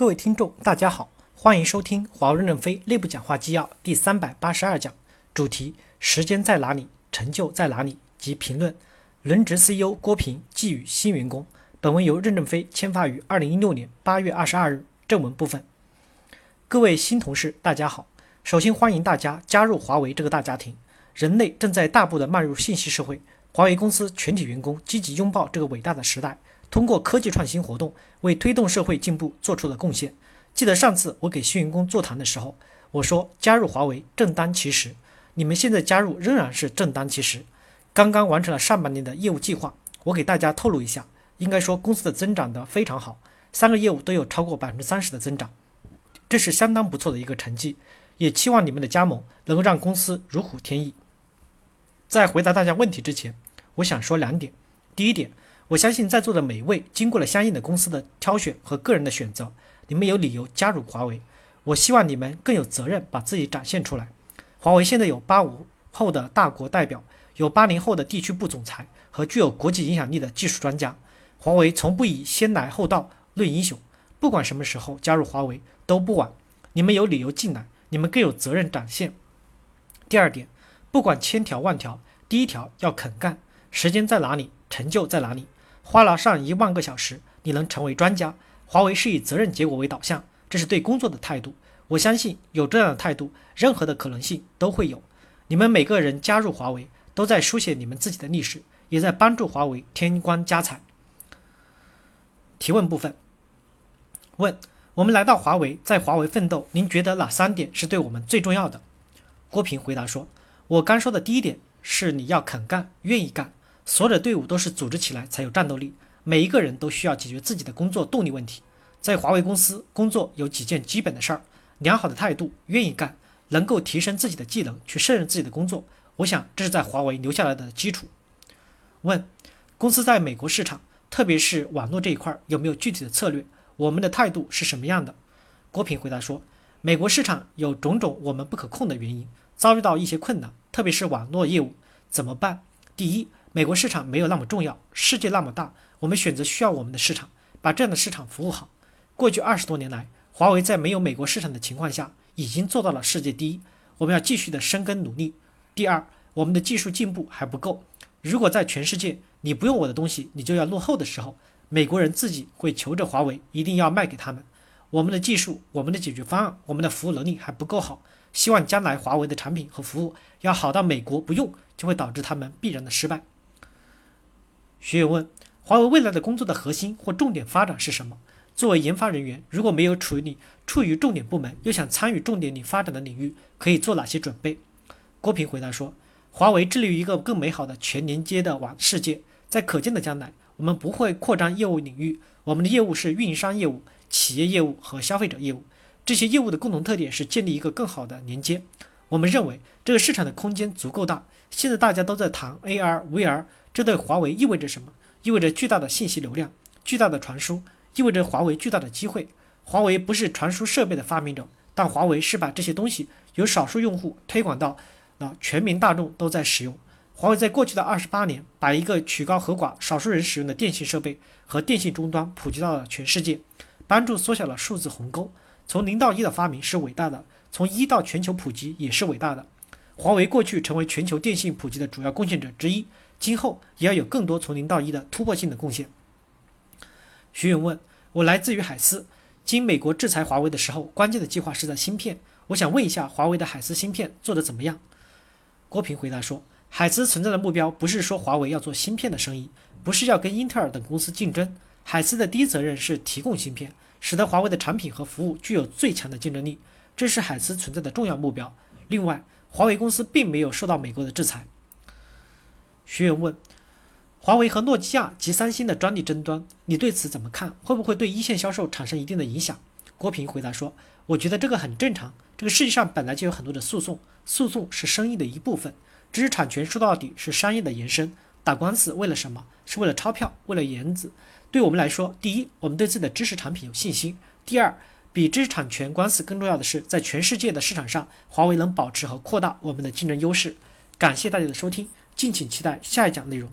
各位听众，大家好，欢迎收听华为任正非内部讲话纪要第三百八十二讲，主题：时间在哪里，成就在哪里及评论。轮值 CEO 郭平寄语新员工。本文由任正非签发于二零一六年八月二十二日。正文部分，各位新同事，大家好。首先欢迎大家加入华为这个大家庭。人类正在大步的迈入信息社会，华为公司全体员工积极拥抱这个伟大的时代。通过科技创新活动，为推动社会进步做出了贡献。记得上次我给新员工座谈的时候，我说加入华为正当其时。你们现在加入仍然是正当其时。刚刚完成了上半年的业务计划，我给大家透露一下，应该说公司的增长的非常好，三个业务都有超过百分之三十的增长，这是相当不错的一个成绩。也期望你们的加盟能够让公司如虎添翼。在回答大家问题之前，我想说两点。第一点。我相信在座的每一位经过了相应的公司的挑选和个人的选择，你们有理由加入华为。我希望你们更有责任把自己展现出来。华为现在有八五后的大国代表，有八零后的地区部总裁和具有国际影响力的技术专家。华为从不以先来后到论英雄，不管什么时候加入华为都不晚。你们有理由进来，你们更有责任展现。第二点，不管千条万条，第一条要肯干。时间在哪里，成就在哪里。花了上一万个小时，你能成为专家？华为是以责任结果为导向，这是对工作的态度。我相信有这样的态度，任何的可能性都会有。你们每个人加入华为，都在书写你们自己的历史，也在帮助华为添光加彩。提问部分：问我们来到华为，在华为奋斗，您觉得哪三点是对我们最重要的？郭平回答说：“我刚说的第一点是你要肯干，愿意干。”所有的队伍都是组织起来才有战斗力，每一个人都需要解决自己的工作动力问题。在华为公司工作有几件基本的事儿：良好的态度，愿意干，能够提升自己的技能去胜任自己的工作。我想这是在华为留下来的基础。问：公司在美国市场，特别是网络这一块有没有具体的策略？我们的态度是什么样的？郭平回答说：美国市场有种种我们不可控的原因，遭遇到一些困难，特别是网络业务怎么办？第一。美国市场没有那么重要，世界那么大，我们选择需要我们的市场，把这样的市场服务好。过去二十多年来，华为在没有美国市场的情况下，已经做到了世界第一。我们要继续的深耕努力。第二，我们的技术进步还不够。如果在全世界你不用我的东西，你就要落后的时候，美国人自己会求着华为一定要卖给他们。我们的技术、我们的解决方案、我们的服务能力还不够好。希望将来华为的产品和服务要好到美国不用，就会导致他们必然的失败。学员问：华为未来的工作的核心或重点发展是什么？作为研发人员，如果没有处于处于重点部门，又想参与重点领发展的领域，可以做哪些准备？郭平回答说：华为致力于一个更美好的全连接的网世界，在可见的将来，我们不会扩张业务领域，我们的业务是运营商业务、企业业务和消费者业务。这些业务的共同特点是建立一个更好的连接。我们认为这个市场的空间足够大。现在大家都在谈 AR、VR。这对华为意味着什么？意味着巨大的信息流量、巨大的传输，意味着华为巨大的机会。华为不是传输设备的发明者，但华为是把这些东西由少数用户推广到了全民大众都在使用。华为在过去的二十八年，把一个曲高和寡、少数人使用的电信设备和电信终端普及到了全世界，帮助缩小了数字鸿沟。从零到一的发明是伟大的，从一到全球普及也是伟大的。华为过去成为全球电信普及的主要贡献者之一。今后也要有更多从零到一的突破性的贡献。徐勇问我来自于海思，经美国制裁华为的时候，关键的计划是在芯片。我想问一下，华为的海思芯片做得怎么样？郭平回答说，海思存在的目标不是说华为要做芯片的生意，不是要跟英特尔等公司竞争。海思的第一责任是提供芯片，使得华为的产品和服务具有最强的竞争力，这是海思存在的重要目标。另外，华为公司并没有受到美国的制裁。学员问：华为和诺基亚及三星的专利争端，你对此怎么看？会不会对一线销售产生一定的影响？郭平回答说：“我觉得这个很正常。这个世界上本来就有很多的诉讼，诉讼是生意的一部分。知识产权说到底是商业的延伸。打官司为了什么？是为了钞票，为了颜子。对我们来说，第一，我们对自己的知识产品有信心；第二，比知识产权官司更重要的是，在全世界的市场上，华为能保持和扩大我们的竞争优势。感谢大家的收听。敬请期待下一讲内容。